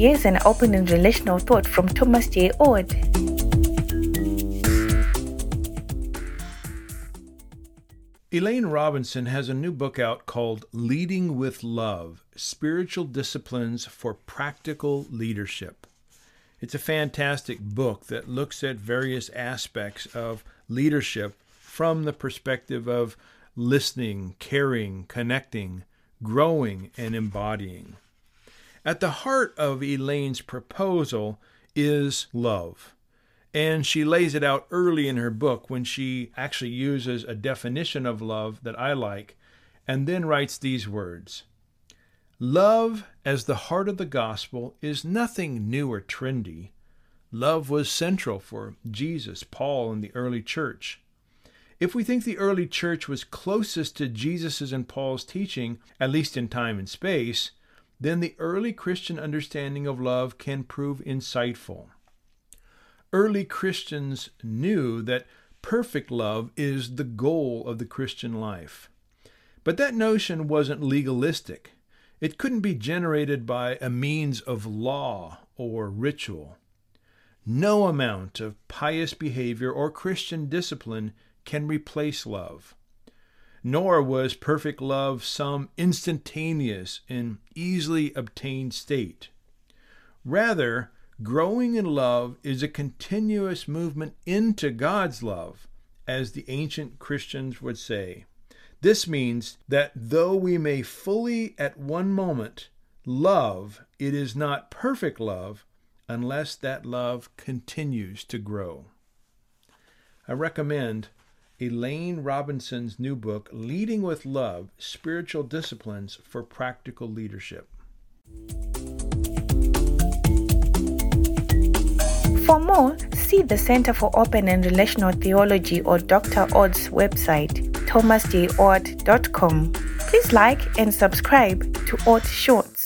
Here's an open and relational thought from Thomas J. Oord. Elaine Robinson has a new book out called Leading with Love Spiritual Disciplines for Practical Leadership. It's a fantastic book that looks at various aspects of leadership from the perspective of listening, caring, connecting, growing, and embodying. At the heart of Elaine's proposal is love. And she lays it out early in her book when she actually uses a definition of love that I like, and then writes these words Love, as the heart of the gospel, is nothing new or trendy. Love was central for Jesus, Paul, and the early church. If we think the early church was closest to Jesus' and Paul's teaching, at least in time and space, then the early Christian understanding of love can prove insightful early Christians knew that perfect love is the goal of the Christian life. But that notion wasn't legalistic. It couldn't be generated by a means of law or ritual. No amount of pious behavior or Christian discipline can replace love. Nor was perfect love some instantaneous and easily obtained state. Rather, Growing in love is a continuous movement into God's love, as the ancient Christians would say. This means that though we may fully at one moment love, it is not perfect love unless that love continues to grow. I recommend Elaine Robinson's new book, Leading with Love Spiritual Disciplines for Practical Leadership. For more, see the Center for Open and Relational Theology or Dr. Oord's website, thomasjoord.com. Please like and subscribe to Oord Shorts.